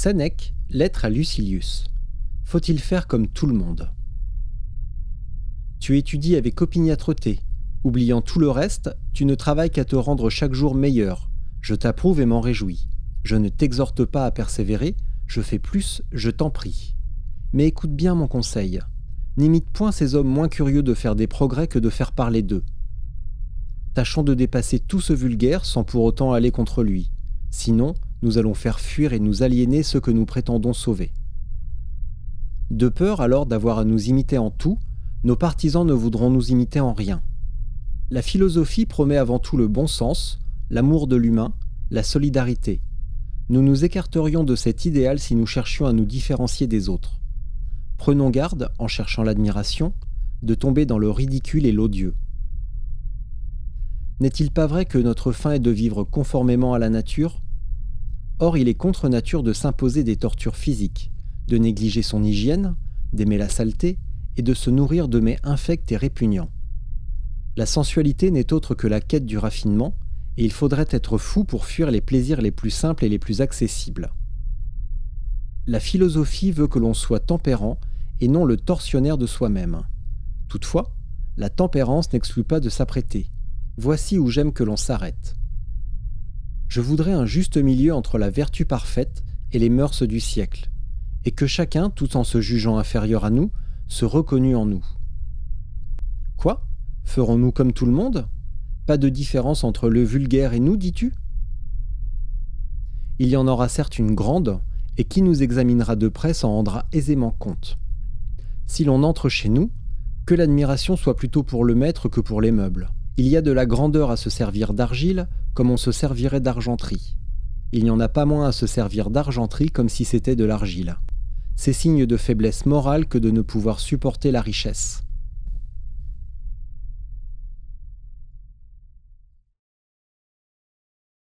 Sénèque, lettre à Lucilius. Faut-il faire comme tout le monde? Tu étudies avec opiniâtreté. Oubliant tout le reste, tu ne travailles qu'à te rendre chaque jour meilleur. Je t'approuve et m'en réjouis. Je ne t'exhorte pas à persévérer, je fais plus, je t'en prie. Mais écoute bien mon conseil. N'imite point ces hommes moins curieux de faire des progrès que de faire parler d'eux. Tâchons de dépasser tout ce vulgaire sans pour autant aller contre lui. Sinon, nous allons faire fuir et nous aliéner ceux que nous prétendons sauver. De peur alors d'avoir à nous imiter en tout, nos partisans ne voudront nous imiter en rien. La philosophie promet avant tout le bon sens, l'amour de l'humain, la solidarité. Nous nous écarterions de cet idéal si nous cherchions à nous différencier des autres. Prenons garde, en cherchant l'admiration, de tomber dans le ridicule et l'odieux. N'est-il pas vrai que notre fin est de vivre conformément à la nature Or, il est contre nature de s'imposer des tortures physiques, de négliger son hygiène, d'aimer la saleté et de se nourrir de mets infects et répugnants. La sensualité n'est autre que la quête du raffinement, et il faudrait être fou pour fuir les plaisirs les plus simples et les plus accessibles. La philosophie veut que l'on soit tempérant et non le tortionnaire de soi-même. Toutefois, la tempérance n'exclut pas de s'apprêter. Voici où j'aime que l'on s'arrête je voudrais un juste milieu entre la vertu parfaite et les mœurs du siècle, et que chacun, tout en se jugeant inférieur à nous, se reconnût en nous. Quoi? Ferons-nous comme tout le monde? Pas de différence entre le vulgaire et nous, dis-tu? Il y en aura certes une grande, et qui nous examinera de près s'en rendra aisément compte. Si l'on entre chez nous, que l'admiration soit plutôt pour le maître que pour les meubles. Il y a de la grandeur à se servir d'argile comme on se servirait d'argenterie. Il n'y en a pas moins à se servir d'argenterie comme si c'était de l'argile. C'est signe de faiblesse morale que de ne pouvoir supporter la richesse.